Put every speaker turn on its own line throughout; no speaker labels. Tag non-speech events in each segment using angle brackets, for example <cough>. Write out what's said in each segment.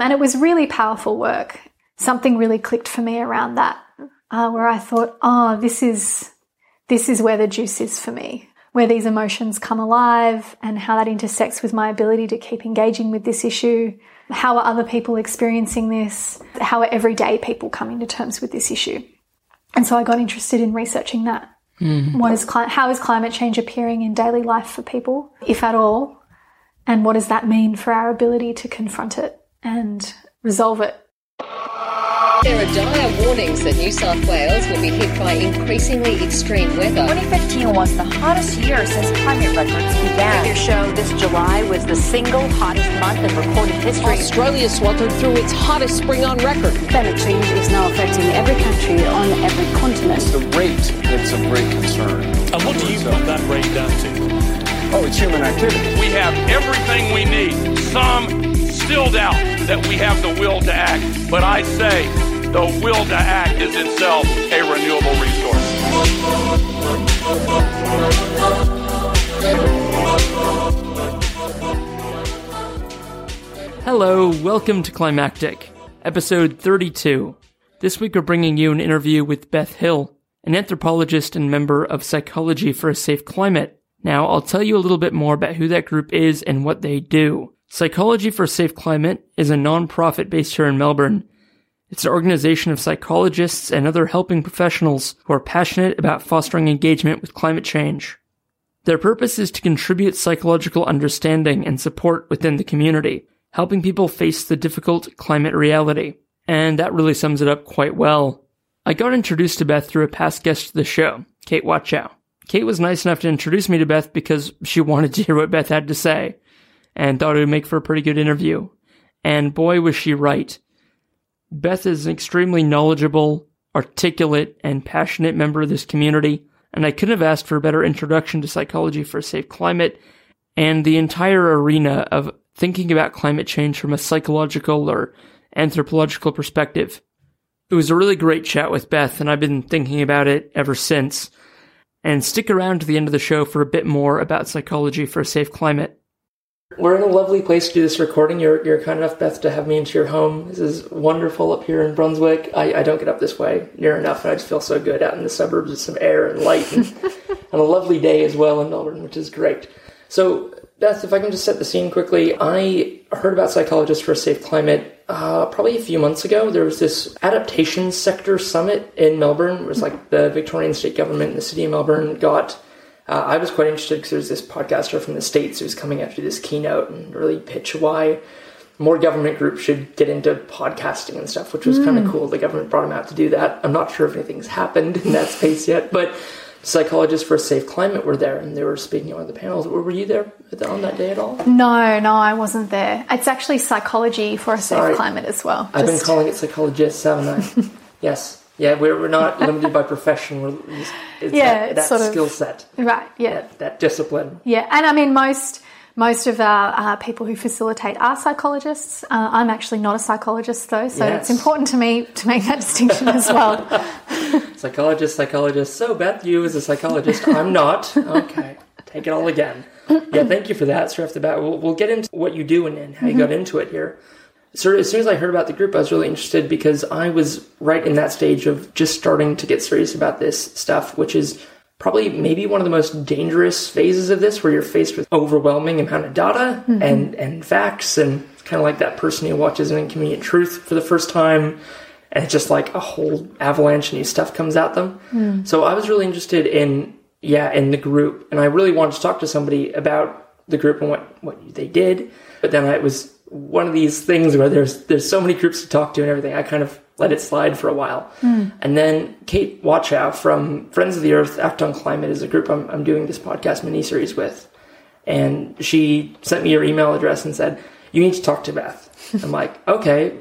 And it was really powerful work. Something really clicked for me around that, uh, where I thought, oh, this is, this is where the juice is for me, where these emotions come alive and how that intersects with my ability to keep engaging with this issue. How are other people experiencing this? How are everyday people coming to terms with this issue? And so I got interested in researching that. Mm-hmm. What is cli- how is climate change appearing in daily life for people, if at all? And what does that mean for our ability to confront it and resolve it?
There are dire warnings that New South Wales will be hit by increasingly extreme weather.
2015 was the hottest year since climate records began.
Figures show this July was the single hottest month in recorded history.
Australia sweltered through its hottest spring on record.
Climate change is now affecting every country on every continent.
It's the rate that's of great concern.
And what do you put that rate down to?
Oh, it's human activity.
We have everything we need. Some still doubt that we have the will to act, but I say the will to act is itself a renewable resource.
Hello, welcome to Climactic, episode 32. This week we're bringing you an interview with Beth Hill, an anthropologist and member of Psychology for a Safe Climate. Now, I'll tell you a little bit more about who that group is and what they do. Psychology for a Safe Climate is a non-profit based here in Melbourne it's an organization of psychologists and other helping professionals who are passionate about fostering engagement with climate change. Their purpose is to contribute psychological understanding and support within the community, helping people face the difficult climate reality. And that really sums it up quite well. I got introduced to Beth through a past guest of the show, Kate Watchow. Kate was nice enough to introduce me to Beth because she <laughs> wanted to hear what Beth had to say and thought it would make for a pretty good interview. And boy, was she right. Beth is an extremely knowledgeable, articulate, and passionate member of this community, and I couldn't have asked for a better introduction to psychology for a safe climate and the entire arena of thinking about climate change from a psychological or anthropological perspective. It was a really great chat with Beth, and I've been thinking about it ever since. And stick around to the end of the show for a bit more about psychology for a safe climate. We're in a lovely place to do this recording. You're, you're kind enough, Beth, to have me into your home. This is wonderful up here in Brunswick. I, I don't get up this way near enough, and I just feel so good out in the suburbs with some air and light and, <laughs> and a lovely day as well in Melbourne, which is great. So, Beth, if I can just set the scene quickly, I heard about Psychologists for a Safe Climate uh, probably a few months ago. There was this adaptation sector summit in Melbourne. It was like the Victorian state government and the city of Melbourne got uh, I was quite interested because there's this podcaster from the States who's coming after this keynote and really pitch why more government groups should get into podcasting and stuff, which was mm. kind of cool. The government brought him out to do that. I'm not sure if anything's happened in that space yet, but psychologists for a safe climate were there and they were speaking on the panels. Were you there on that day at all?
No, no, I wasn't there. It's actually psychology for a safe climate as well.
I've Just... been calling it psychologists, haven't I? <laughs> yes. Yeah, we're, we're not <laughs> limited by profession. We're, it's yeah, that, that sort of, skill set.
Right, yeah.
That, that, discipline.
Yeah, and I mean, most most of our uh, people who facilitate are psychologists. Uh, I'm actually not a psychologist, though, so yes. it's important to me to make that distinction as <laughs> well.
psychologist, psychologist. So, Beth, you as a psychologist, I'm not. <laughs> Okay, take it all again. Yeah, thank you for that. So, off the bat, we'll, we'll get into what you do and, and how you mm-hmm. got into it here of as soon as I heard about the group, I was really interested because I was right in that stage of just starting to get serious about this stuff, which is probably maybe one of the most dangerous phases of this, where you're faced with overwhelming amount of data mm-hmm. and and facts, and kind of like that person who watches an inconvenient truth for the first time. And it's just like a whole avalanche of new stuff comes at them. Mm. So I was really interested in, yeah, in the group. And I really wanted to talk to somebody about the group and what, what they did. But then I was one of these things where there's there's so many groups to talk to and everything. I kind of let it slide for a while, mm. and then Kate Watchow from Friends of the Earth Act on Climate is a group I'm, I'm doing this podcast mini series with, and she sent me your email address and said you need to talk to Beth. <laughs> I'm like, okay,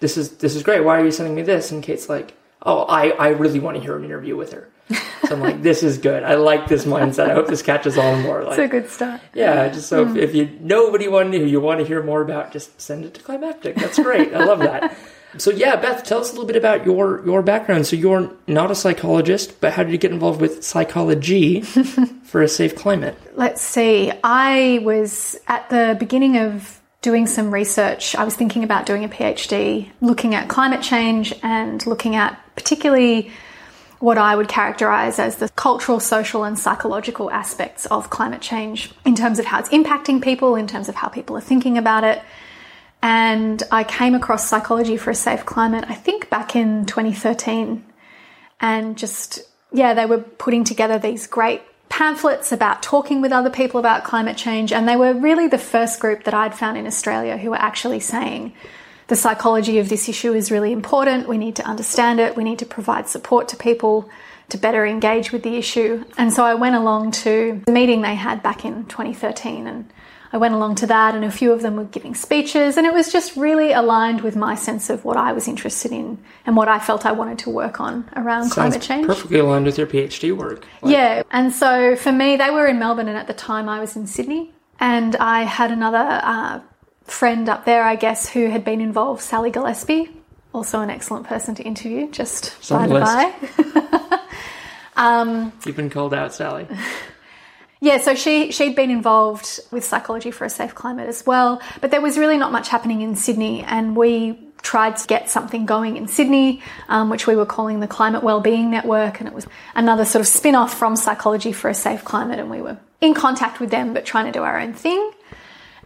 this is this is great. Why are you sending me this? And Kate's like, oh, I I really want to hear an interview with her. So I'm like, <laughs> this is good. I like this mindset. I hope this catches on more. Like,
it's a good start.
Yeah, just so mm. if, if, you nobody want who you want to hear more about, just send it to Climactic. That's great. I love that. <laughs> So yeah, Beth, tell us a little bit about your your background. So you're not a psychologist, but how did you get involved with psychology <laughs> for a safe climate?
Let's see. I was at the beginning of doing some research. I was thinking about doing a PhD looking at climate change and looking at particularly what I would characterize as the cultural, social, and psychological aspects of climate change in terms of how it's impacting people, in terms of how people are thinking about it. And I came across Psychology for a Safe Climate, I think back in 2013. And just, yeah, they were putting together these great pamphlets about talking with other people about climate change. And they were really the first group that I'd found in Australia who were actually saying, the psychology of this issue is really important. We need to understand it. We need to provide support to people to better engage with the issue. And so I went along to the meeting they had back in 2013 and I went along to that and a few of them were giving speeches and it was just really aligned with my sense of what I was interested in and what I felt I wanted to work on around
Sounds
climate change.
Perfectly aligned with your PhD work.
Like- yeah. And so for me, they were in Melbourne and at the time I was in Sydney and I had another uh, friend up there, I guess, who had been involved, Sally Gillespie, also an excellent person to interview, just by the by. <laughs>
um, You've been called out, Sally. <laughs>
Yeah, so she she'd been involved with psychology for a safe climate as well, but there was really not much happening in Sydney, and we tried to get something going in Sydney, um, which we were calling the Climate Wellbeing Network, and it was another sort of spin off from Psychology for a Safe Climate, and we were in contact with them, but trying to do our own thing.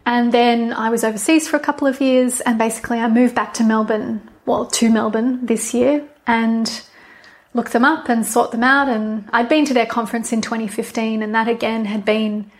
And then I was overseas for a couple of years, and basically I moved back to Melbourne, well, to Melbourne this year, and looked them up and sought them out. And I'd been to their conference in 2015, and that again had been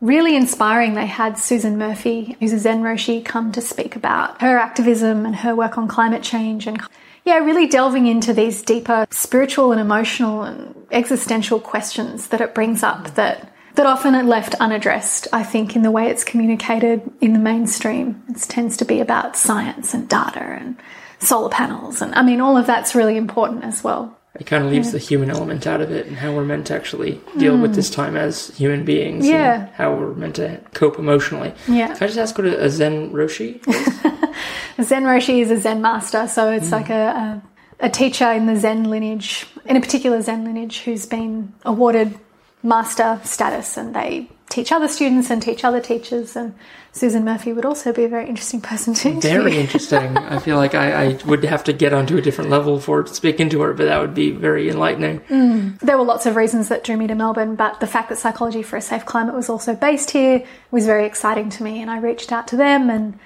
really inspiring. They had Susan Murphy, who's a Zen Roshi, come to speak about her activism and her work on climate change and yeah, really delving into these deeper spiritual and emotional and existential questions that it brings up that that often are left unaddressed, I think, in the way it's communicated in the mainstream. It tends to be about science and data and solar panels. And I mean, all of that's really important as well.
It kind of leaves yeah. the human element out of it and how we're meant to actually deal mm. with this time as human beings.
Yeah.
how we're meant to cope emotionally.
Yeah.
Can I just ask what a Zen Roshi
is? <laughs> Zen Roshi is a Zen master. So it's mm. like a, a, a teacher in the Zen lineage, in a particular Zen lineage, who's been awarded master status and they teach other students and teach other teachers. And Susan Murphy would also be a very interesting person to interview.
Very <laughs> interesting. I feel like I, I, would have to get onto a different level for speaking to her, but that would be very enlightening.
Mm. There were lots of reasons that drew me to Melbourne, but the fact that Psychology for a Safe Climate was also based here was very exciting to me. And I reached out to them and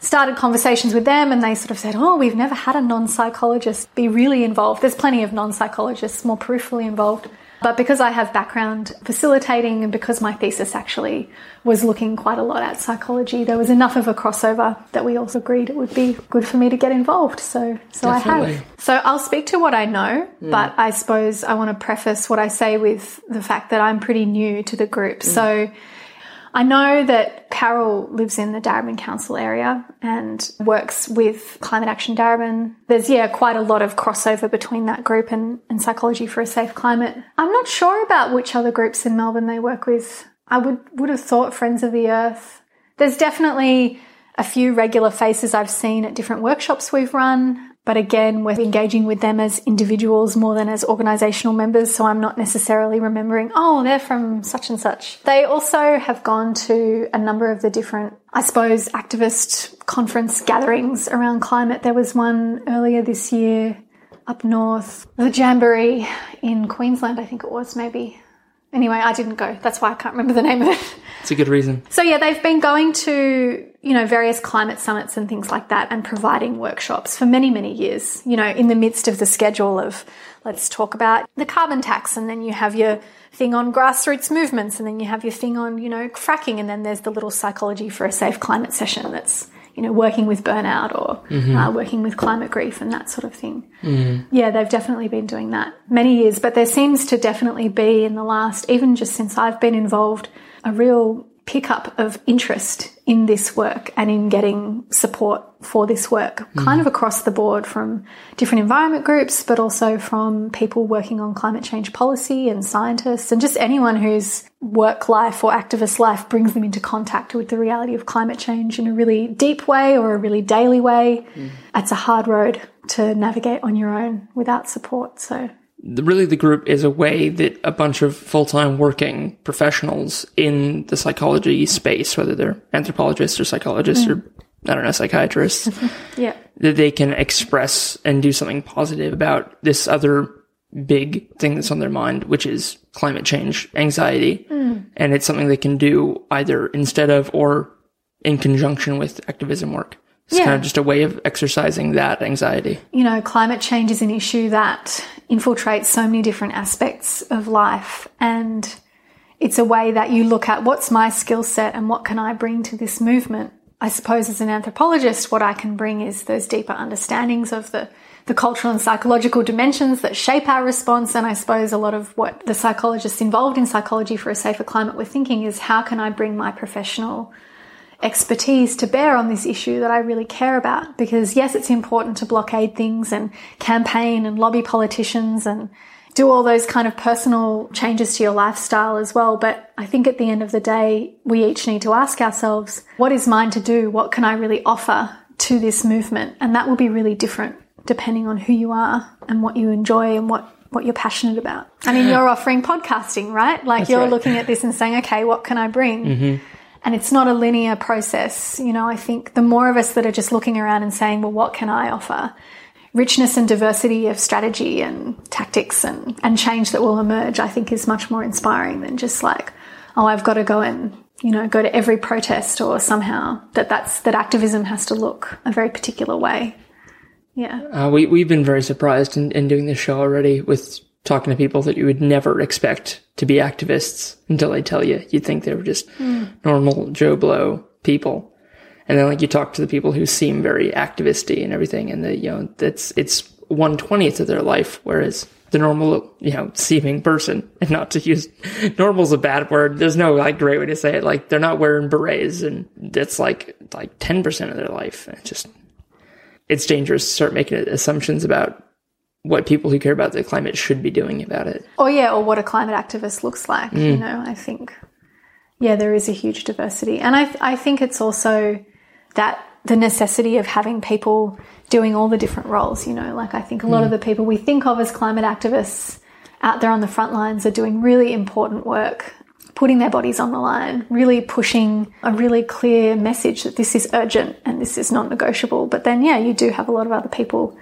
started conversations with them and they sort of said, Oh, we've never had a non psychologist be really involved. There's plenty of non psychologists more peripherally involved. But because I have background facilitating and because my thesis actually was looking quite a lot at psychology, there was enough of a crossover that we also agreed it would be good for me to get involved. So, so Definitely. I have. So I'll speak to what I know, mm. but I suppose I want to preface what I say with the fact that I'm pretty new to the group. Mm. So I know that Carol lives in the Darebin Council area and works with Climate Action Darebin. There's, yeah, quite a lot of crossover between that group and, and Psychology for a Safe Climate. I'm not sure about which other groups in Melbourne they work with. I would, would have thought Friends of the Earth. There's definitely a few regular faces I've seen at different workshops we've run. But again, we're engaging with them as individuals more than as organizational members. So I'm not necessarily remembering, oh, they're from such and such. They also have gone to a number of the different, I suppose, activist conference gatherings around climate. There was one earlier this year up north, the Jamboree in Queensland, I think it was maybe. Anyway, I didn't go. That's why I can't remember the name of it.
It's a good reason.
So yeah, they've been going to, you know, various climate summits and things like that and providing workshops for many, many years, you know, in the midst of the schedule of let's talk about the carbon tax and then you have your thing on grassroots movements and then you have your thing on, you know, fracking and then there's the little psychology for a safe climate session that's you know, working with burnout or mm-hmm. uh, working with climate grief and that sort of thing.
Mm-hmm.
Yeah, they've definitely been doing that many years, but there seems to definitely be in the last, even just since I've been involved, a real pickup of interest in this work and in getting support for this work, mm. kind of across the board from different environment groups, but also from people working on climate change policy and scientists and just anyone whose work life or activist life brings them into contact with the reality of climate change in a really deep way or a really daily way. Mm. It's a hard road to navigate on your own without support. So
really the group is a way that a bunch of full-time working professionals in the psychology space, whether they're anthropologists or psychologists or I don't know, psychiatrists, <laughs>
Yeah.
that they can express and do something positive about this other big thing that's on their mind, which is climate change anxiety. Hmm. And it's something they can do either instead of or in conjunction with activism work. It's
Yeah.
kind of just a way of exercising that anxiety.
you know, climate change is an issue that infiltrates so many different aspects of life. And it's a way that you look at what's my skill set and what can I bring to this movement. I suppose as an anthropologist, what I can bring is those deeper understandings of the, the cultural and psychological dimensions that shape our response. And I suppose a lot of what the psychologists involved in psychology for a safer climate were thinking is how can I bring my professional expertise to bear on this issue that I really care about. Because yes, it's important to blockade things and campaign and lobby politicians and do all those kind of personal changes to your lifestyle as well. But I think at the end of the day, we each need to ask ourselves, what is mine to do? What can I really offer to this movement? And that will be really different depending on who you are and what you enjoy and what what you're passionate about. I mean, you're <laughs> offering podcasting, right? Like you're
right.
looking at this and saying, okay, what can I bring? Mm-hmm. And it's not a linear process. You know, I think the more of us that are just looking around and saying, well, what can I offer? Richness and diversity of strategy and tactics and, and change that will emerge, I think is much more inspiring than just like, oh, I've got to go and, you know, go to every protest or somehow that that's, that activism has to look a very particular way. Yeah.
Uh, we, we've been very surprised in, in doing this show already with talking to people that you would never expect to be activists until they tell you. You'd think they were just hmm. normal Joe Blow people. And then like you talk to the people who seem very activisty and everything and the, you know, that's, it's one twentieth of their life, whereas the normal, you know, seeming person, and not to use <laughs> normal's a bad word. There's no like great way to say it. Like they're not wearing berets and that's like, like 10% of their life. It's just, it's dangerous to start making assumptions about what people who care about the climate should be doing about it.
Or yeah, or what a climate activist looks like. You mm. know, I think yeah, there is a huge diversity, and I I think it's also that the necessity of having people doing all the different roles. You know, like I think a lot of mm. the people we think of as climate activists out there on the front lines are doing really important work. Putting their bodies on the line, really pushing a really clear message that this is urgent and this is non negotiable. But then, yeah, you do have a lot of other people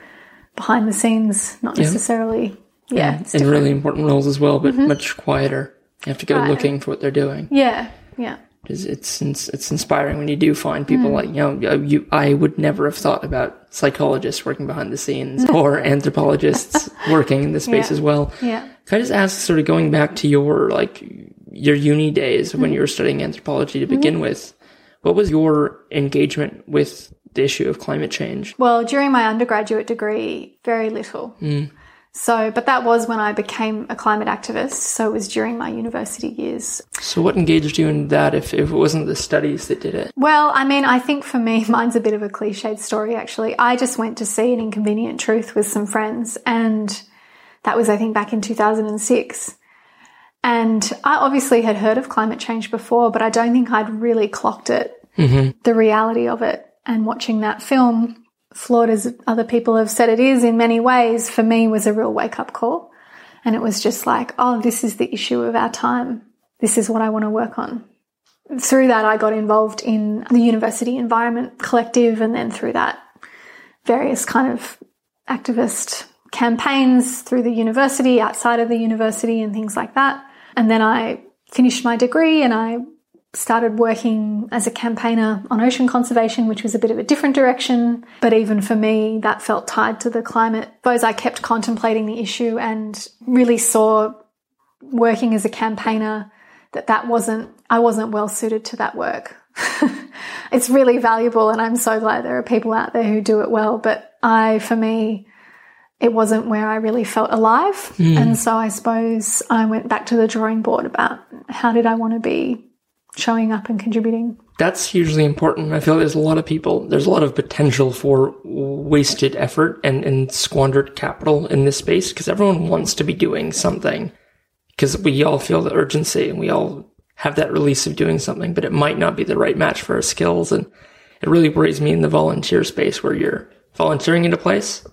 behind the scenes, not necessarily. Yeah, it's
in really important roles as well, but mm-hmm. much quieter. You have to go
Right.
looking for what they're doing.
Yeah, yeah.
It's, it's it's inspiring when you do find people mm. like you know uh, you I would never have thought about psychologists working behind the scenes <laughs> or anthropologists working in this space
Yeah.
as well.
Yeah.
Can I just ask, sort of going back to your like your uni days when mm-hmm. you were studying anthropology to mm-hmm. begin with, what was your engagement with the issue of climate change?
Well, during my undergraduate degree, very little. Mm. So, but that was when I became a climate activist. So it was during my university years.
So what engaged you in that if, if it wasn't the studies that did it?
Well, I mean, I think for me, <laughs> mine's a bit of a cliched story, actually. I just went to see an inconvenient truth with some friends, and that was, I think, back in 2006. And I obviously had heard of climate change before, but I don't think I'd really clocked it, mm-hmm. the reality of it. And watching that film, flawed as other people have said it is in many ways, for me was a real wake up call. And it was just like, oh, this is the issue of our time. This is what I want to work on through that, I got involved in the University Environment Collective, and then through that, various kind of activist campaigns through the university, outside of the university, and things like that. And then I finished my degree and I started working as a campaigner on ocean conservation, which was a bit of a different direction. But even for me, that felt tied to the climate. Suppose I kept contemplating the issue and really saw working as a campaigner that that wasn't I wasn't well suited to that work. <laughs> it's really valuable and I'm so glad there are people out there who do it well, but I for me it wasn't where I really felt alive. Hmm. And so I suppose I went back to the drawing board about how did I want to be showing up and contributing.
That's hugely important. I feel there's a lot of people, there's a lot of potential for wasted effort and, and squandered capital in this space because everyone wants to be doing something because we all feel the urgency and we all have that release of doing something, but it might not be the right match for our skills. And it really worries me in the volunteer space where you're volunteering in a place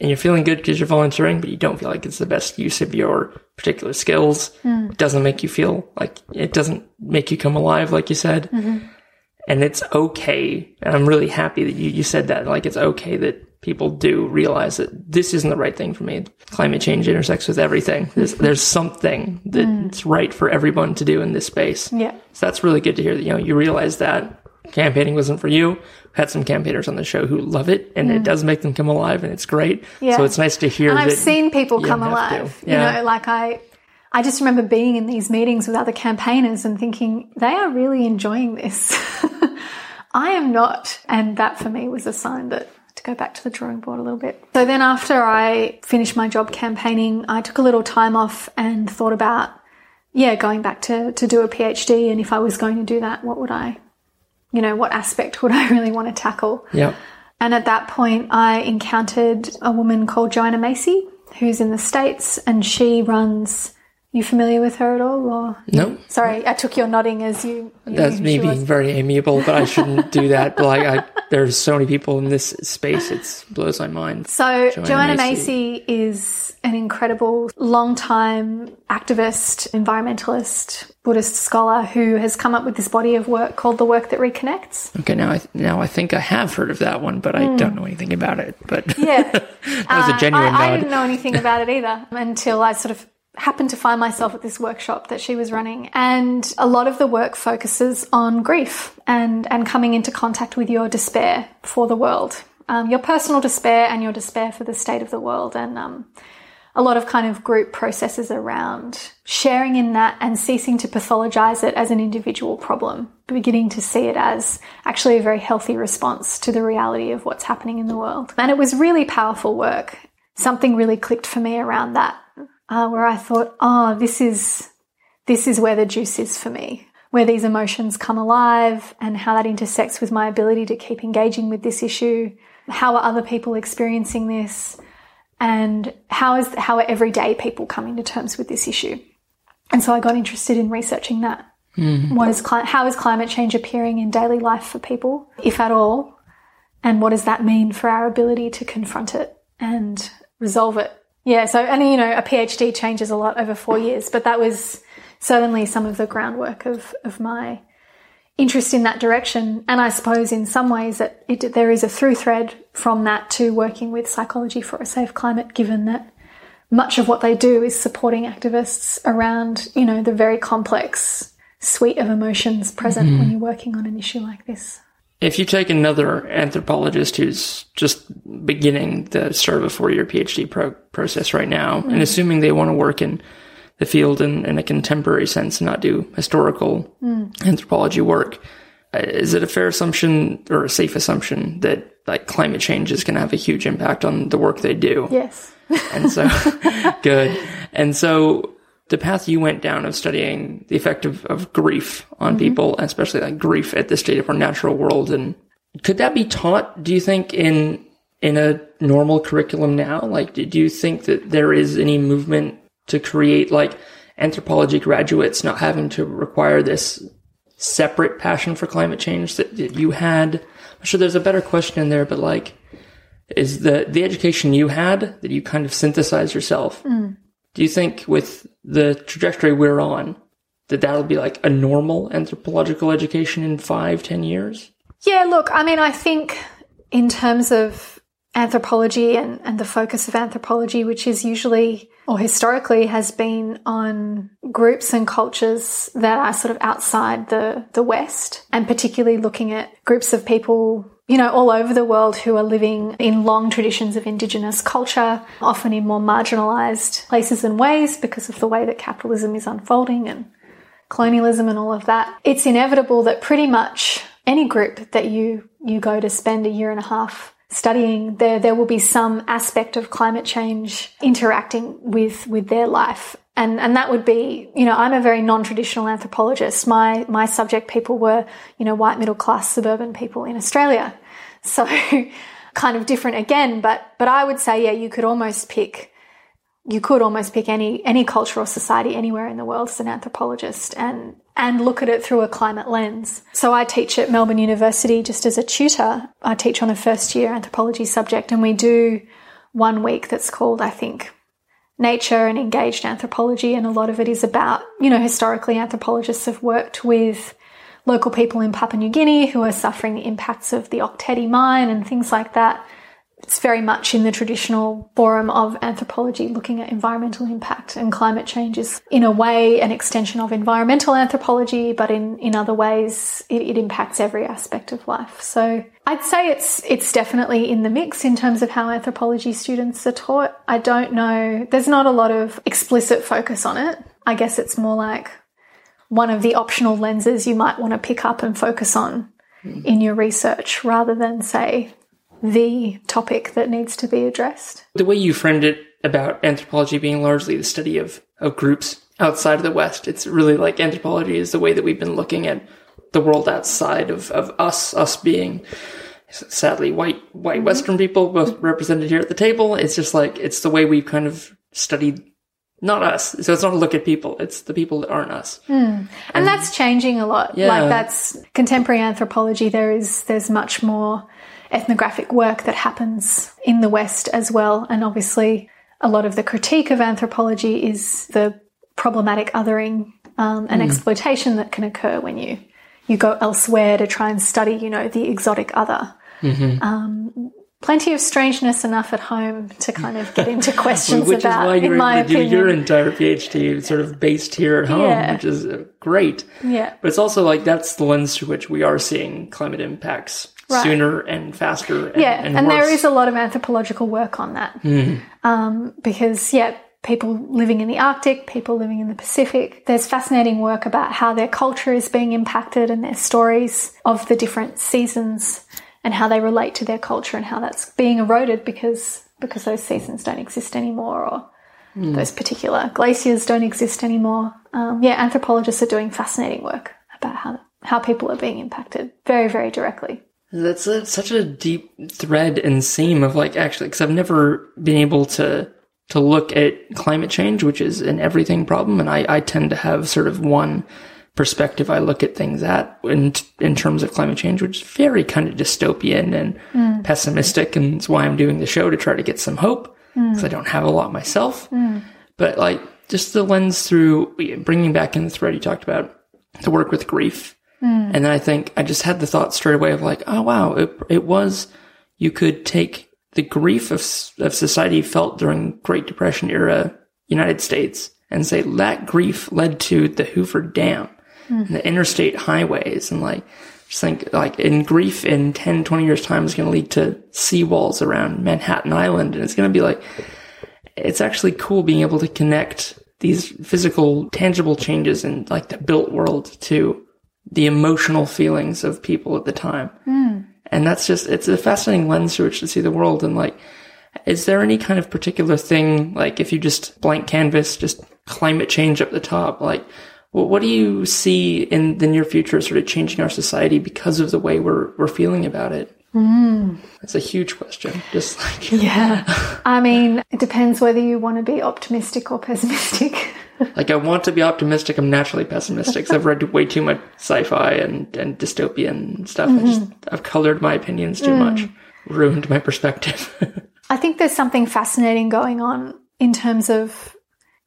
and you're feeling good because you're volunteering, but you don't feel like it's the best use of your particular skills. Hmm. It doesn't make you feel like it doesn't make you come alive, like you said. Mm-hmm. And it's okay. And I'm really happy that you, you said that. Like it's okay that people do realize that this isn't the right thing for me. Climate change intersects with everything. There's, <laughs> there's something that's hmm. right for everyone to do in this space.
Yeah.
So that's really good to hear that, you know, you realize that campaigning wasn't for you. We've had some campaigners on the show who love it and it does make them come alive and it's great.
Mm. Yeah.
So it's nice to hear
and. I've seen people come
don't have to.
alive.
Yeah.
You know, like I, I just remember being in these meetings with other campaigners and thinking they are really enjoying this. <laughs> I am not, and that for me was a sign that to go back to the drawing board a little bit. So then, after I finished my job campaigning, I took a little time off and thought about, yeah, going back to to do a PhD. And if I was going to do that, what would I, you know, what aspect would <laughs> I really want to tackle?
yeah.
And at that point, I encountered a woman called Joanna Macy, who's in the States, and she runs. You familiar with her at all? Or
No.
sorry, I took your nodding as you. you
That's me being
was.
very amiable, but I shouldn't <laughs> do that. But like, I, there's so many people in this space, it blows my mind.
So
Joanna
Joanna,
Macy.
Macy. is an incredible, long-time activist, environmentalist, Buddhist scholar who has come up with this body of work called "The Work That Reconnects."
Okay, now I now I think I have heard of that one, but I don't know anything about it. But
Hmm. Yeah, <laughs>
that was a
Uh,
genuine
I, I
nod.
didn't know anything about it either until I sort of happened to find myself at this workshop that she was running. And a lot of the work focuses on grief and, and coming into contact with your despair for the world, um, your personal despair and your despair for the state of the world. And um, a lot of kind of group processes around sharing in that and ceasing to pathologize it as an individual problem, beginning to see it as actually a very healthy response to the reality of what's happening in the world. And it was really powerful work. Something really clicked for me around that, uh, where I thought, oh, this is this is where the juice is for me, where these emotions come alive and how that intersects with my ability to keep engaging with this issue. How are other people experiencing this? and how is how are everyday people coming to terms with this issue? And so I got interested in researching that. What is how is climate change appearing in daily life for people, if at all, and what does that mean for our ability to confront it and resolve it? Yeah. So and you know a PhD changes a lot over four years, but that was certainly some of the groundwork of of my interest in that direction. And I suppose in some ways that it, there is a through thread from that to working with psychology for a safe climate, given that much of what they do is supporting activists around, you know, the very complex suite of emotions present when mm-hmm. you're working on an issue like this.
If you take another anthropologist who's just beginning the start of a four-year PhD pro- process right now, and assuming they want to work in the field in, in a contemporary sense and not do historical anthropology work, uh, is it a fair assumption or a safe assumption that like climate change is going to have a huge impact on the work they do?
Yes.
And so, <laughs> good. And so, the path you went down of studying the effect of, of grief on mm-hmm. people, especially like grief at the state of our natural world, and could that be taught? Do you think in in a normal curriculum now? Like, do do you think that there is any movement to create like anthropology graduates not having to require this separate passion for climate change that, that you had? I'm sure there's a better question in there, but like, is the the education you had that you kind of synthesized yourself? Mm. Do you think with the trajectory we're on that that'll be like a normal anthropological education in five, ten years?
Yeah, look, I mean, I think in terms of anthropology and, and the focus of anthropology, which is usually or historically has been on groups and cultures that are sort of outside the, the West, and particularly looking at groups of people, you know, all over the world who are living in long traditions of Indigenous culture, often in more marginalized places and ways because of the way that capitalism is unfolding and colonialism and all of that. It's inevitable that pretty much any group that you you go to spend a year and a half studying there there will be some aspect of climate change interacting with with their life. And and that would be you know I'm a very non-traditional anthropologist. My my subject people were you know white middle class suburban people in Australia <laughs> so kind of different again but but I would say yeah you could almost pick you could almost pick any any culture or society anywhere in the world as an anthropologist and and look at it through a climate lens. So I teach at Melbourne University just as a tutor. I teach on a first year anthropology subject and we do one week that's called, I think, Nature and Engaged Anthropology. And a lot of it is about, you know, historically anthropologists have worked with local people in Papua New Guinea who are suffering the impacts of the Ok Tedi mine and things like that. It's very much in the traditional forum of anthropology looking at environmental impact and climate change is in a way an extension of environmental anthropology, but in, in other ways it, it impacts every aspect of life. So I'd say it's it's definitely in the mix in terms of how anthropology students are taught. I don't know. There's not a lot of explicit focus on it. I guess it's more like one of the optional lenses you might want to pick up and focus on hmm. in your research rather than say the topic that needs to be addressed.
The way you framed it about anthropology being largely the study of, of groups outside of the West, it's really like anthropology is the way that we've been looking at the world outside of, of us, us being sadly white, white mm-hmm. Western people, both represented here at the table. It's just like, it's the way we've kind of studied not us. So it's not a look at people. It's the people that aren't us.
Mm. And, and, that's changing a lot.
Yeah.
Like that's contemporary anthropology. There is, there's much more ethnographic work that happens in the West as well. And obviously, a lot of the critique of anthropology is the problematic othering um, and mm. exploitation that can occur when you you go elsewhere to try and study, you know, the exotic other. Mm-hmm. Um, plenty of strangeness enough at home to kind of get into <laughs> questions
which
about.
is why you're
in my
able to do
opinion.
your entire PhD sort of based here at home,
Yeah.
which is uh, great.
Yeah.
But it's also like that's the lens through which we are seeing climate impacts
Right.
sooner and faster. And,
yeah,
and,
and, there is a lot of anthropological work on that. Um, because, yeah, people living in the Arctic, people living in the Pacific, there's fascinating work about how their culture is being impacted and their stories of the different seasons and how they relate to their culture and how that's being eroded because because those seasons don't exist anymore or those particular glaciers don't exist anymore. Um, yeah, anthropologists are doing fascinating work about how how people are being impacted very, very directly.
That's a, such a deep thread and seam of like actually, because I've never been able to to look at climate change, which is an everything problem, and I, I tend to have sort of one perspective I look at things at in in terms of climate change, which is very kind of dystopian and mm. pessimistic, and it's why I'm doing the show to try to get some hope mm. because I don't have a lot myself. Mm. But like just the lens through bringing back in the thread you talked about the work with grief. And then I think I just had the thought straight away of like, oh wow, it, it was, you could take the grief of, of society felt during Great Depression era United States and say that grief led to the Hoover Dam and the interstate highways and like, just think like in grief in 10, 20 years time is going to lead to seawalls around Manhattan Island. And it's going to be like, it's actually cool being able to connect these physical, tangible changes in like the built world to the emotional feelings of people at the time. Hmm. And that's just, it's a fascinating lens through which to see the world. And like, is there any kind of particular thing, like if you just blank canvas, just climate change up the top, like, what do you see in the near future sort of changing our society because of the way we're, we're feeling about it? Mm. That's a huge question. Just like, <laughs>
Yeah. I mean, it depends whether you want to be optimistic or pessimistic. <laughs>
like I want to be optimistic. I'm naturally pessimistic 'cause I've read way too much sci-fi and, and dystopian stuff. I just, mm-hmm. I've colored my opinions too mm. much, ruined my perspective. <laughs>
I think there's something fascinating going on in terms of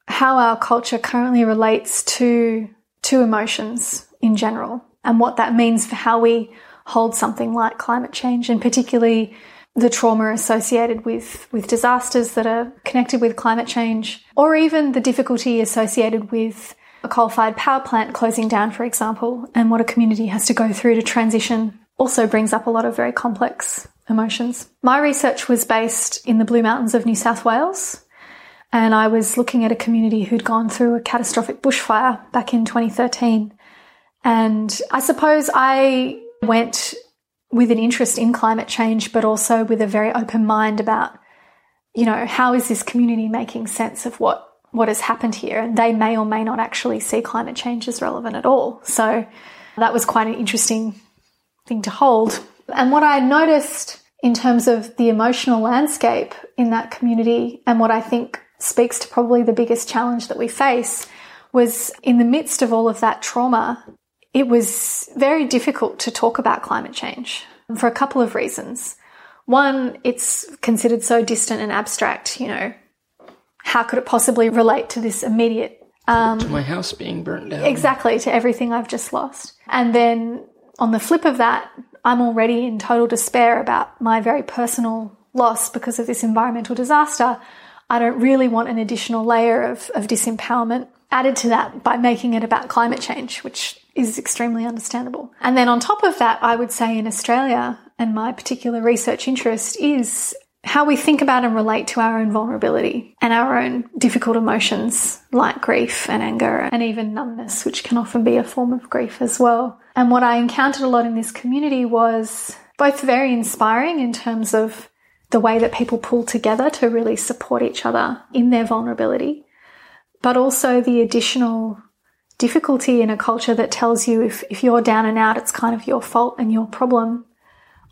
how our culture currently relates to to emotions in general and what that means for how we hold something like climate change and particularly the trauma associated with, with disasters that are connected with climate change, or even the difficulty associated with a coal fired power plant closing down, for example, and what a community has to go through to transition also brings up a lot of very complex emotions. My research was based in the Blue Mountains of New South Wales, and I was looking at a community who'd gone through a catastrophic bushfire back in 2013. And I suppose I went with an interest in climate change, but also with a very open mind about, you know, how is this community making sense of what what has happened here? And they may or may not actually see climate change as relevant at all. So that was quite an interesting thing to hold. And what I noticed in terms of the emotional landscape in that community, and what I think speaks to probably the biggest challenge that we face, was in the midst of all of that trauma, it was very difficult to talk about climate change for a couple of reasons. One, it's considered so distant and abstract, you know. How could it possibly relate to this immediate um,
to my house being burnt down.
Exactly, to everything I've just lost. And then on the flip of that, I'm already in total despair about my very personal loss because of this environmental disaster. I don't really want an additional layer of, of disempowerment added to that by making it about climate change, which is extremely understandable. And then on top of that, I would say in Australia, and my particular research interest is how we think about and relate to our own vulnerability and our own difficult emotions like grief and anger and even numbness, which can often be a form of grief as well. And what I encountered a lot in this community was both very inspiring in terms of the way that people pull together to really support each other in their vulnerability, but also the additional difficulty in a culture that tells you if, if you're down and out, it's kind of your fault and your problem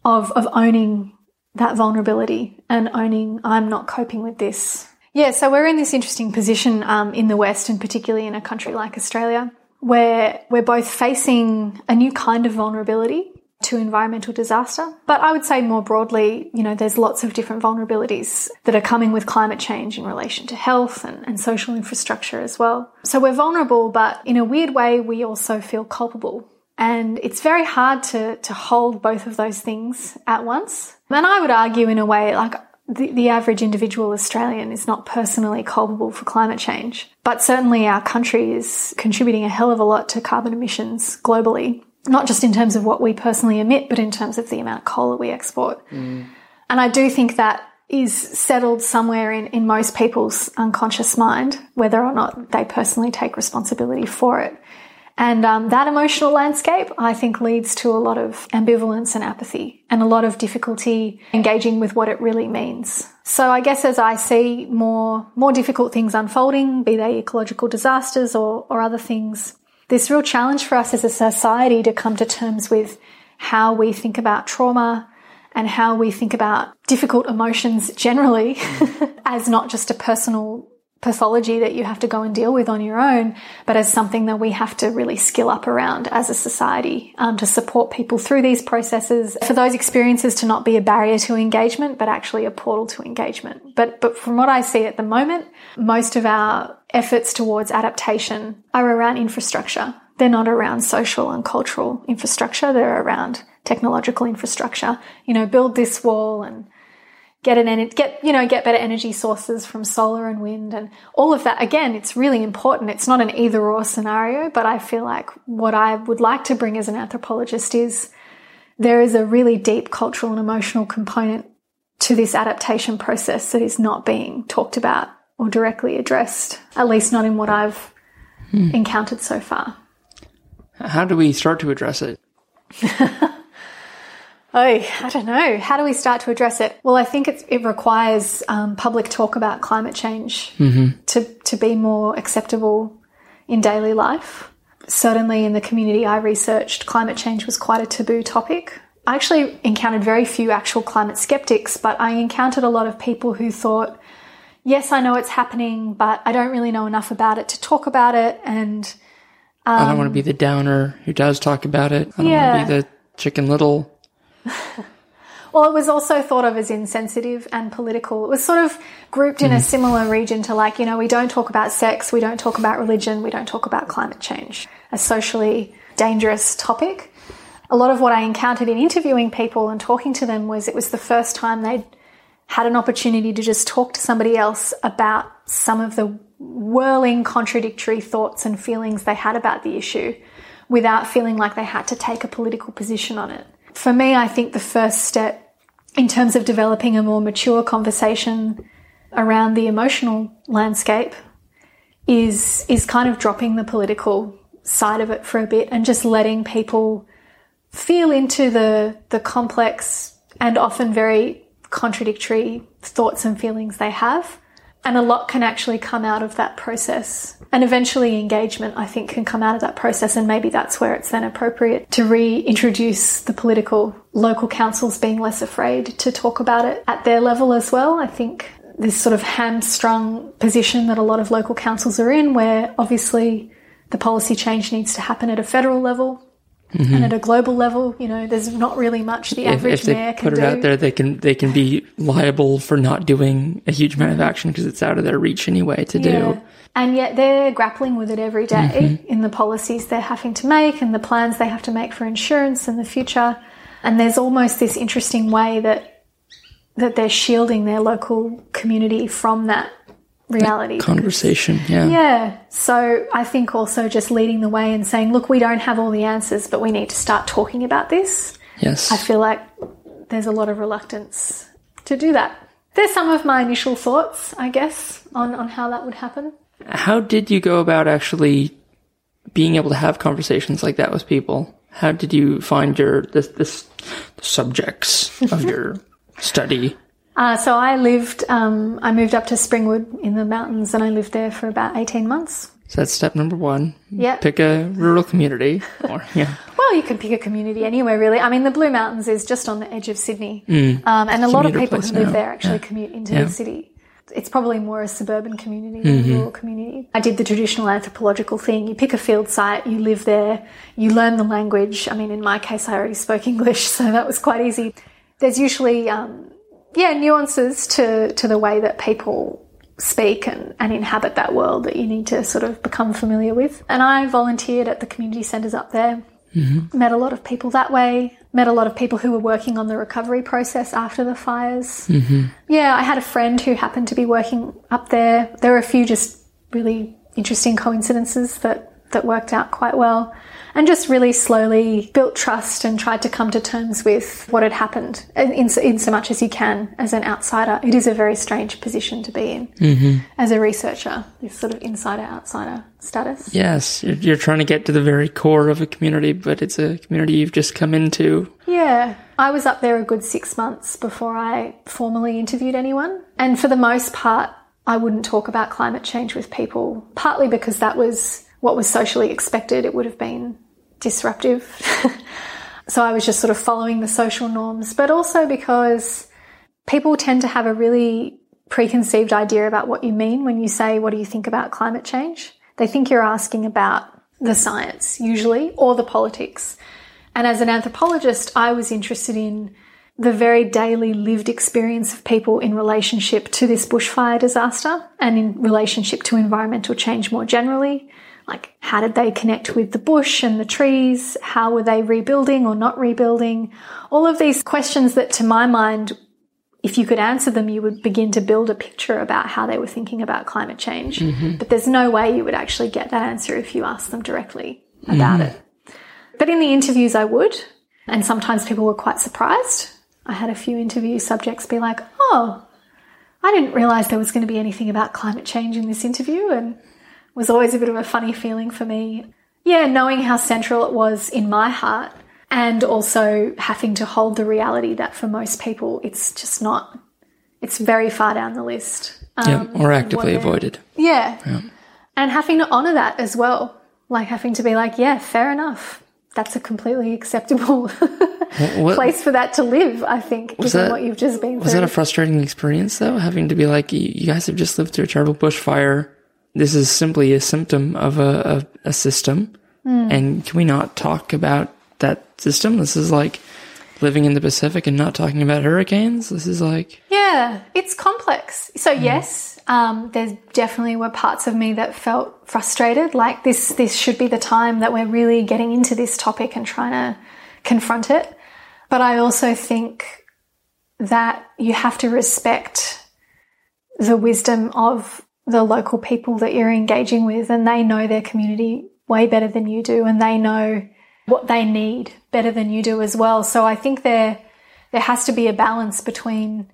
of, of owning that vulnerability and owning I'm not coping with this. Yeah, so we're in this interesting position um, in the West, and particularly in a country like Australia, where we're both facing a new kind of vulnerability to environmental disaster. But I would say more broadly, you know, there's lots of different vulnerabilities that are coming with climate change in relation to health and, and social infrastructure as well. So we're vulnerable, but in a weird way, we also feel culpable. And it's very hard to, to hold both of those things at once. And I would argue in a way, like the, the average individual Australian is not personally culpable for climate change, but certainly our country is contributing a hell of a lot to carbon emissions globally, not just in terms of what we personally emit, but in terms of the amount of coal that we export. Mm. And I do think that is settled somewhere in, in most people's unconscious mind, whether or not they personally take responsibility for it. And um, that emotional landscape, I think, leads to a lot of ambivalence and apathy and a lot of difficulty engaging with what it really means. So I guess as I see more, more difficult things unfolding, be they ecological disasters or, or other things, this real challenge for us as a society to come to terms with how we think about trauma and how we think about difficult emotions generally <laughs> as not just a personal pathology that you have to go and deal with on your own, but as something that we have to really skill up around as a society um, to support people through these processes. For those experiences to not be a barrier to engagement, but actually a portal to engagement. But but from what I see at the moment, most of our efforts towards adaptation are around infrastructure. They're not around social and cultural infrastructure. They're around technological infrastructure. You know, build this wall and get an get you know get better energy sources from solar and wind and all of that again it's really important it's not an either or scenario but i feel like what i would like to bring as an anthropologist is there is a really deep cultural and emotional component to this adaptation process that is not being talked about or directly addressed at least not in what i've hmm. encountered so far
how do we start to address it <laughs>
Oh, I don't know. How do we start to address it? Well, I think it requires um, public talk about climate change mm-hmm. to, to be more acceptable in daily life. Certainly, in the community I researched, climate change was quite a taboo topic. I actually encountered very few actual climate skeptics, but I encountered a lot of people who thought, yes, I know it's happening, but I don't really know enough about it to talk about it. And
um, I don't want to be the downer who does talk about it. I don't yeah. want to be the chicken little. <laughs>
well, it was also thought of as insensitive and political. It was sort of grouped in mm. a similar region to like, you know, we don't talk about sex, we don't talk about religion, we don't talk about climate change, a socially dangerous topic. A lot of what I encountered in interviewing people and talking to them was it was the first time they'd had an opportunity to just talk to somebody else about some of the whirling contradictory thoughts and feelings they had about the issue without feeling like they had to take a political position on it. For me, I think the first step in terms of developing a more mature conversation around the emotional landscape is is kind of dropping the political side of it for a bit and just letting people feel into the the complex and often very contradictory thoughts and feelings they have and a lot can actually come out of that process. And eventually, engagement, I think, can come out of that process. And maybe that's where it's then appropriate to reintroduce the political local councils being less afraid to talk about it at their level as well. I think this sort of hamstrung position that a lot of local councils are in, where obviously the policy change needs to happen at a federal level. And at a global level, you know, there's not really much the average
if they
mayor can
put it
do.
out there, they can they can be liable for not doing a huge amount of action because it's out of their reach anyway to do.
And yet they're grappling with it every day
Mm-hmm.
in the policies they're having to make and the plans they have to make for insurance in the future. And there's almost this interesting way that that they're shielding their local community from that reality.
Conversation, yeah.
Yeah. So I think also just leading the way and saying, look, we don't have all the answers, but we need to start talking about this.
Yes.
I feel like there's a lot of reluctance to do that. There's some of my initial thoughts, I guess, on, on how that would happen.
How did you go about actually being able to have conversations like that with people? How did you find your the, the, the subjects of your <laughs> study?
Uh, so I lived, um, I moved up to Springwood in the mountains and I lived there for about 18 months.
So that's step number one.
Yeah.
Pick a rural community. <laughs> Or yeah.
Well, you could pick a community anywhere, really. I mean, the Blue Mountains is just on the edge of Sydney. Um, and a lot of people who live
now.
there actually
Yeah.
commute into
Yeah.
the city. It's probably more a suburban community than a rural community. I did the traditional anthropological thing. You pick a field site, you live there, you learn the language. I mean, in my case, I already spoke <laughs> English, so that was quite easy. There's usually, um, yeah, nuances to, to the way that people speak and, and inhabit that world that you need to sort of become familiar with. And I volunteered at the community centres up there. Mm-hmm. Met a lot of people that way. Met a lot of people who were working on the recovery process after the fires. Mm-hmm. Yeah i had a friend who happened to be working up there. There were a few just really interesting coincidences that that worked out quite well and just really slowly built trust and tried to come to terms with what had happened in, in, in so much as you can as an outsider it is a very strange position to be in mm-hmm. as a researcher this sort of insider outsider status
Yes. You're, you're trying to get to the very core of a community, but it's a community you've just come into.
Yeah, I was up there a good six months before I formally interviewed anyone. And for the most part, I wouldn't talk about climate change with people, partly because that was what was socially expected. It would have been disruptive. <laughs> so I was just sort of following the social norms, but also because people tend to have a really preconceived idea about what you mean when you say, What do you think about climate change? They think you're asking about the science, usually, or the politics. And as an anthropologist, I was interested in the very daily lived experience of people in relationship to this bushfire disaster and in relationship to environmental change more generally. Like, how did they connect with the bush and the trees? How were they rebuilding or not rebuilding? All of these questions that, to my mind, if you could answer them, you would begin to build a picture about how they were thinking about climate change. Mm-hmm. But there's no way you would actually get that answer if you asked them directly about mm-hmm. it. But in the interviews, I would. And sometimes people were quite surprised. I had a few interview subjects be like, oh, I didn't realize there was going to be anything about climate change in this interview. And was always a bit of a funny feeling for me. Yeah, knowing how central it was in my heart and also having to hold the reality that for most people, it's just not, it's very far down the list.
yeah. Um, or actively avoided.
Yeah. And having to honor that as well. Like having to be like, yeah, fair enough. That's a completely acceptable <laughs>
What,
place for that to live, I think, given
that-
what you've just been
Was
through.
that a frustrating experience though? Having to be like, you guys have just lived through a terrible bushfire. This is simply a symptom of a, a, a system.
Hmm.
And can we not talk about that system? This is like living in the Pacific and not talking about hurricanes. This is like,
yeah, it's complex. So yes, um, there definitely were parts of me that felt frustrated. Like this, this should be the time that we're really getting into this topic and trying to confront it. But I also think that you have to respect the wisdom of the local people that you're engaging with, and they know their community way better than you do, and they know what they need better than you do as well. So I think there there has to be a balance between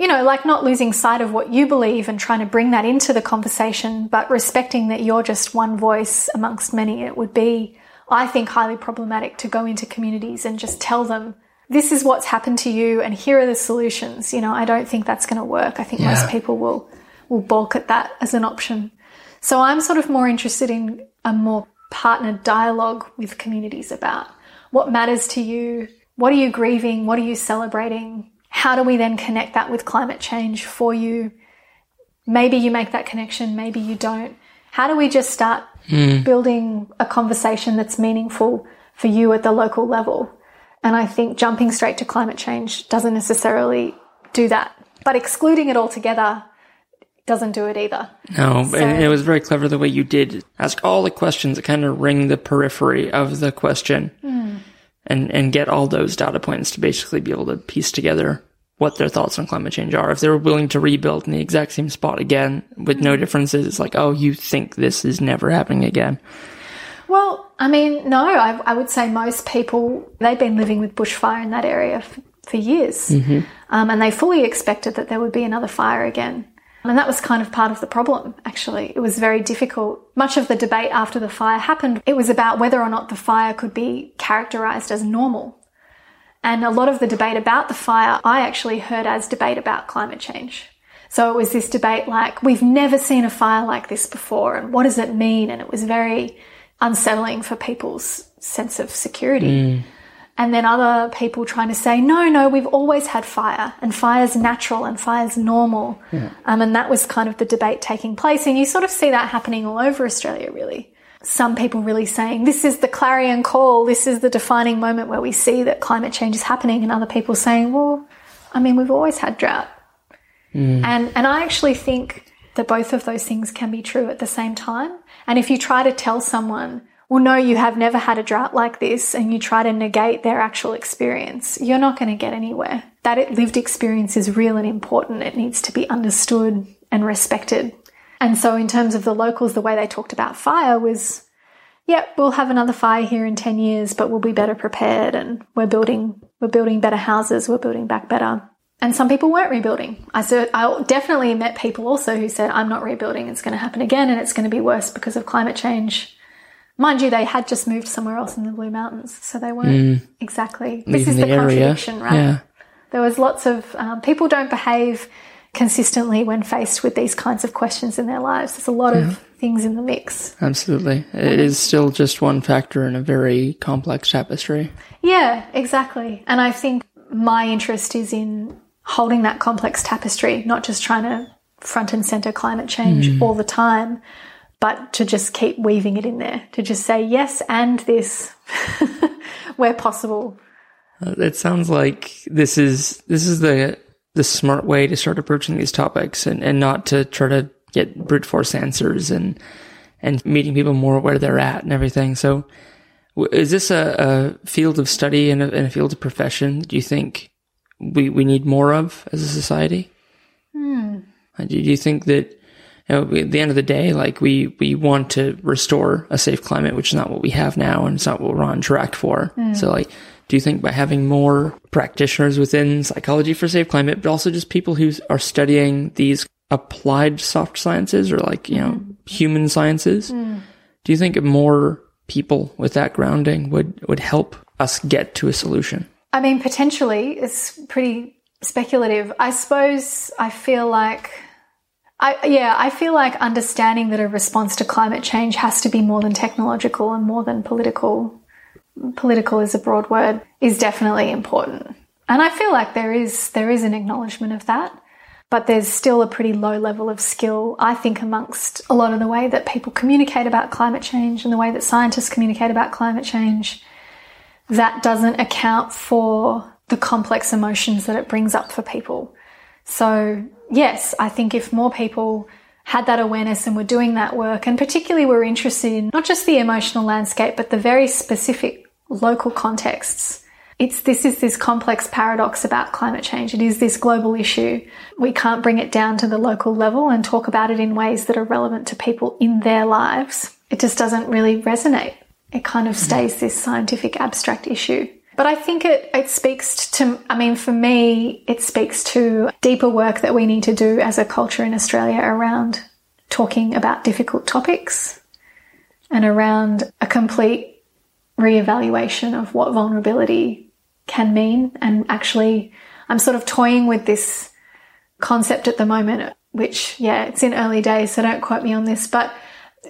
you know, like not losing sight of what you believe and trying to bring that into the conversation, but respecting that you're just one voice amongst many. It would be, I think, highly problematic to go into communities and just tell them, this is what's happened to you and here are the solutions. You know, I don't think that's going to work. I think most people will, will balk at that as an option. So I'm sort of more interested in a more partnered dialogue with communities about what matters to you. What are you grieving? What are you celebrating? How do we then connect that with climate change for you? Maybe you make that connection, maybe you don't. How do we just start hmm. building a conversation that's meaningful for you at the local level. And I think jumping straight to climate change doesn't necessarily do that. But excluding it altogether doesn't do it either.
No,
So-
and it was very clever the way you did ask all the questions that kind of ring the periphery of the question
Hmm.
and, and get all those data points to basically be able to piece together what their thoughts on climate change are. If they were willing to rebuild in the exact same spot again with no
Hmm.
differences, it's like, oh, you think this is never happening again.
Well, I mean, no, I, I would say most people, they've been living with bushfire in that area f- for years. Um, and they fully expected that there would be another fire again. And that was kind of part of the problem, actually. It was very difficult. Much of the debate after the fire happened, it was about whether or not the fire could be characterized as normal. And a lot of the debate about the fire, I actually heard as debate about climate change. So it was this debate like, we've never seen a fire like this before, and what does it mean? And it was very unsettling for people's sense of security. Mm. And then other people trying to say, no, no, we've always had fire, and fire's natural and fire's normal. Um, and that was kind of the debate taking place. And you sort of see that happening all over Australia, really. Some people really saying, this is the clarion call, this is the defining moment where we see that climate change is happening, and other people saying, well, I mean, we've always had drought. And, and I actually think that both of those things can be true at the same time. And if you try to tell someone, well, no, you have never had a drought like this, and you try to negate their actual experience, you're not going to get anywhere. That lived experience is real and important. It needs to be understood and respected. And so, in terms of the locals, the way they talked about fire was, yeah, we'll have another fire here in 10 years, but we'll be better prepared and we're building, we're building better houses, we're building back better. And some people weren't rebuilding. I I definitely met people also who said, I'm not rebuilding. It's going to happen again and it's going to be worse because of climate change. Mind you, they had just moved somewhere else in the Blue Mountains. So they weren't exactly. This
Leaving
is the,
the
contradiction, right?
Yeah.
There was lots of um, people don't behave consistently when faced with these kinds of questions in their lives. There's a lot of things in the mix.
Absolutely. It is still just one factor in a very complex tapestry.
Yeah, exactly. And I think my interest is in holding that complex tapestry, not just trying to front and center climate change all the time, but to just keep weaving it in there, to just say yes and this <laughs> where possible.
Uh, It sounds like this is this is the the smart way to start approaching these topics and, and not to try to get brute force answers and and meeting people more where they're at and everything. So is this a, a field of study and a, and a field of profession do you think we, we need more of as a society? Uh, Do you think that know, at the end of the day, like we, we want to restore a safe climate, which is not what we have now, and it's not what we're on track for. Mm. So, like, do you think by having more practitioners within psychology for safe climate, but also just people who are studying these applied soft sciences or like you know mm. human sciences, mm. do you think more people with that grounding would would help us get to a solution?
I mean, potentially, it's pretty speculative. I suppose I feel like, I yeah, I feel like understanding that a response to climate change has to be more than technological and more than political. Political is a broad word is definitely important, and I feel like there is there is an acknowledgement of that. But there's still a pretty low level of skill, I think, amongst a lot of the way that people communicate about climate change and the way that scientists communicate about climate change that doesn't account for the complex emotions that it brings up for people. So, yes, I think if more people had that awareness and were doing that work, and particularly were interested in not just the emotional landscape, but the very specific local contexts. It's this is this complex paradox about climate change. It is this global issue. We can't bring it down to the local level and talk about it in ways that are relevant to people in their lives. It just doesn't really resonate. It kind of mm-hmm. stays this scientific abstract issue. But I think it, it speaks to, I mean, for me, it speaks to deeper work that we need to do as a culture in Australia around talking about difficult topics and around a complete reevaluation of what vulnerability can mean. And actually, I'm sort of toying with this concept at the moment, which, yeah, it's in early days, so don't quote me on this, but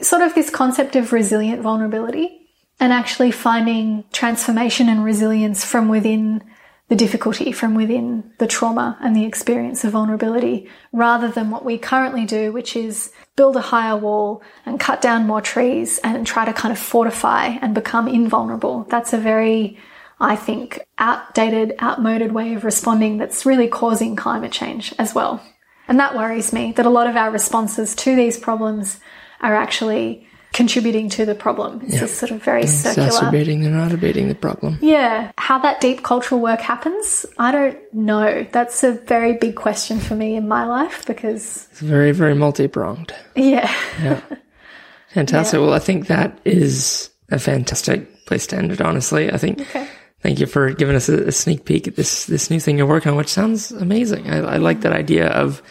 sort of this concept of resilient vulnerability and actually finding transformation and resilience from within the difficulty from within the trauma and the experience of vulnerability rather than what we currently do, which is build a higher wall and cut down more trees and try to kind of fortify and become invulnerable. That's a very, I think, outdated, outmoded way of responding that's really causing climate change as well. And that worries me that a lot of our responses to these problems are actually contributing to the problem. It's
Yeah.
this sort of very circular.
Exacerbating and not abating the problem.
Yeah. How that deep cultural work happens, I don't know. That's a very big question for me in my life because,
It's very, very multi pronged.
yeah.
Yeah. <laughs> Fantastic. Well, I think that is a fantastic place to end it, honestly. I think.
Okay.
Thank you for giving us a, a sneak peek at this this new thing you're working on, which sounds amazing. I, I like that idea of,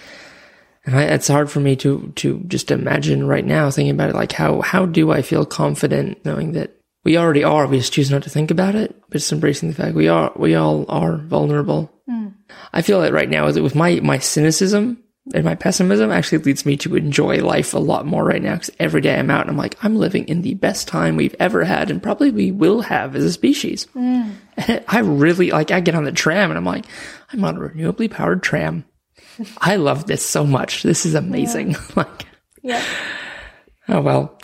and I, it's hard for me to to just imagine right now thinking about it. Like how how do I feel confident knowing that we already are? We just choose not to think about it, but just embracing the fact we are we all are vulnerable. Hmm. I feel that right now is with my my cynicism and my pessimism actually leads me to enjoy life a lot more right now because every day I'm out and I'm like I'm living in the best time we've ever had and probably we will have as a species. Hmm. And <laughs> I really like I get on the tram and I'm like I'm on a renewably powered tram. I love this so much. This is amazing. <laughs> like
Yeah.
oh well.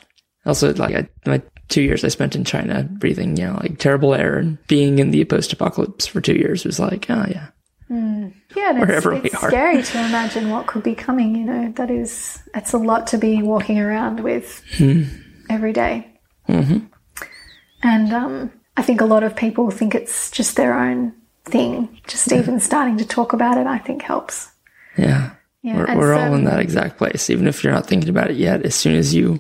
Also like I, my two years I spent in China breathing you know like terrible air and being in the post apocalypse for two years was like oh yeah
Yeah, and it's,
Wherever we
it's
are.
scary to imagine what could be coming. You know, that is, it's a lot to be walking around with
Hmm.
every day. And um, I think a lot of people think it's just their own thing. Just even starting to talk about it, I think helps.
Yeah.
Yeah,
We're, we're all in that exact place. Even if you're not thinking about it yet, as soon as you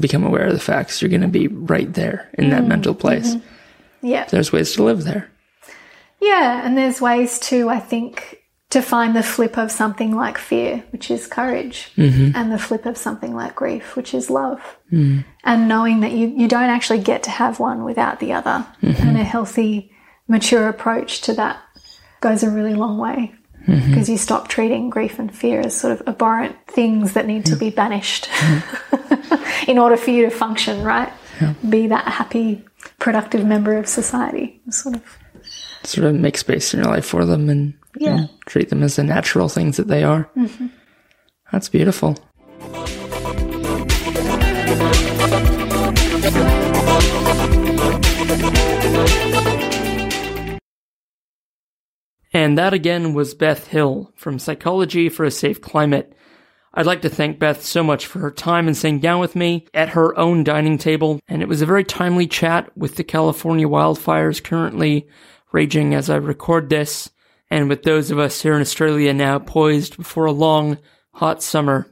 become aware of the facts, you're going to be right there in
Mm,
that mental place.
mm-hmm. Yeah,
There's ways to live there.
yeah, and there's ways to, I think, to find the flip of something like fear, which is courage, and the flip of something like grief, which is love. And knowing that you, you don't actually get to have one without the other. And a healthy, mature approach to that goes a really long way. Because you stop treating grief and fear as sort of abhorrent things that need to be banished <laughs> in order for you to function, right? Be that happy, productive member of society. Sort of
Sort of make space in your life for them and,
Yeah. Mm-hmm.
and treat them as the natural things that they are. That's beautiful. And that again was Beth Hill from Psychology for a Safe Climate. I'd like to thank Beth so much for her time and sitting down with me at her own dining table. And it was a very timely chat with the California wildfires currently raging as I record this, and with those of us here in Australia now poised before a long, hot summer.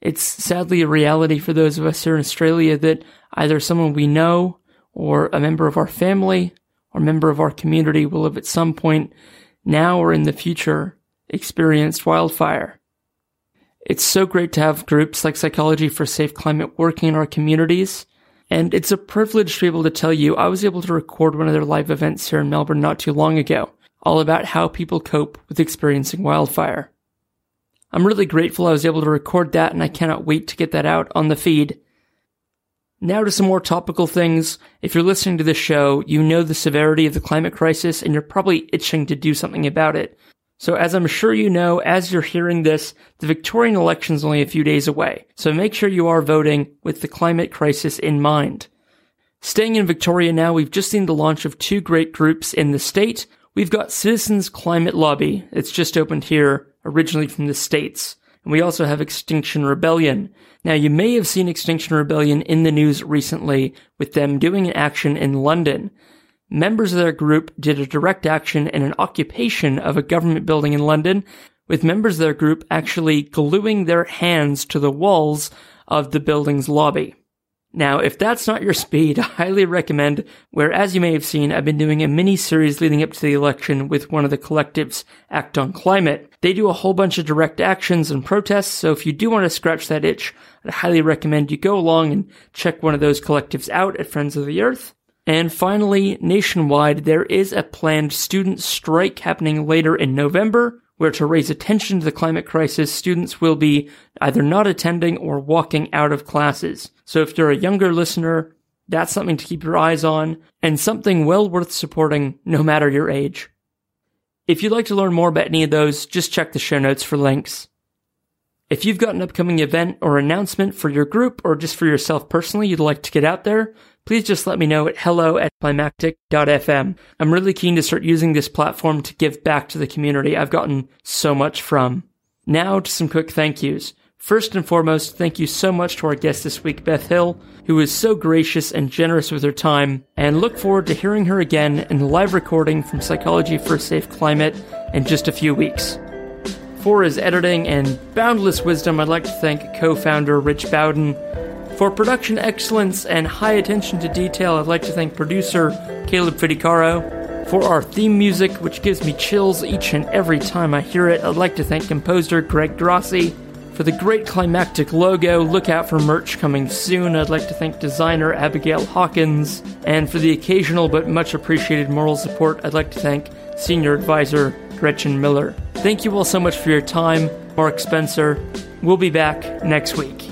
It's sadly a reality for those of us here in Australia that either someone we know, or a member of our family, or member of our community will have at some point, now or in the future, experienced wildfire. It's so great to have groups like Psychology for Safe Climate working in our communities. And it's a privilege to be able to tell you I was able to record one of their live events here in Melbourne not too long ago, all about how people cope with experiencing wildfire. I'm really grateful I was able to record that and I cannot wait to get that out on the feed. Now to some more topical things. If you're listening to this show, you know the severity of the climate crisis and you're probably itching to do something about it. So as I'm sure you know, as you're hearing this, the Victorian election is only a few days away. So make sure you are voting with the climate crisis in mind. Staying in Victoria now, we've just seen the launch of two great groups in the state. We've got Citizens Climate Lobby. It's just opened here, originally from the States. And we also have Extinction Rebellion. Now, you may have seen Extinction Rebellion in the news recently with them doing an action in London. Members of their group did a direct action and an occupation of a government building in London, with members of their group actually gluing their hands to the walls of the building's lobby. Now, if that's not your speed, <laughs> I highly recommend, where as you may have seen, I've been doing a mini series leading up to the election with one of the collectives, Act on Climate. They do a whole bunch of direct actions and protests, so if you do want to scratch that itch, I'd highly recommend you go along and check one of those collectives out at Friends of the Earth. And finally, nationwide, there is a planned student strike happening later in November, where to raise attention to the climate crisis, students will be either not attending or walking out of classes. So if you're a younger listener, that's something to keep your eyes on and something well worth supporting no matter your age. If you'd like to learn more about any of those, just check the show notes for links. If you've got an upcoming event or announcement for your group or just for yourself personally you'd like to get out there, please just let me know at hello at climactic.fm. I'm really keen to start using this platform to give back to the community I've gotten so much from. Now to some quick thank yous. First and foremost, thank you so much to our guest this week, Beth Hill, who was so gracious and generous with her time, and look forward to hearing her again in the live recording from Psychology for a Safe Climate in just a few weeks. For his editing and boundless wisdom, I'd like to thank co founder Rich Bowden. For production excellence and high attention to detail, I'd like to thank producer Caleb Fidecaro. For our theme music, which gives me chills each and every time I hear it, I'd like to thank composer Greg Grassi. For the great climactic logo, look out for merch coming soon. I'd like to thank designer Abigail Hawkins. And for the occasional but much appreciated moral support, I'd like to thank senior advisor Gretchen Miller. Thank you all so much for your time. Mark Spencer. We'll be back next week.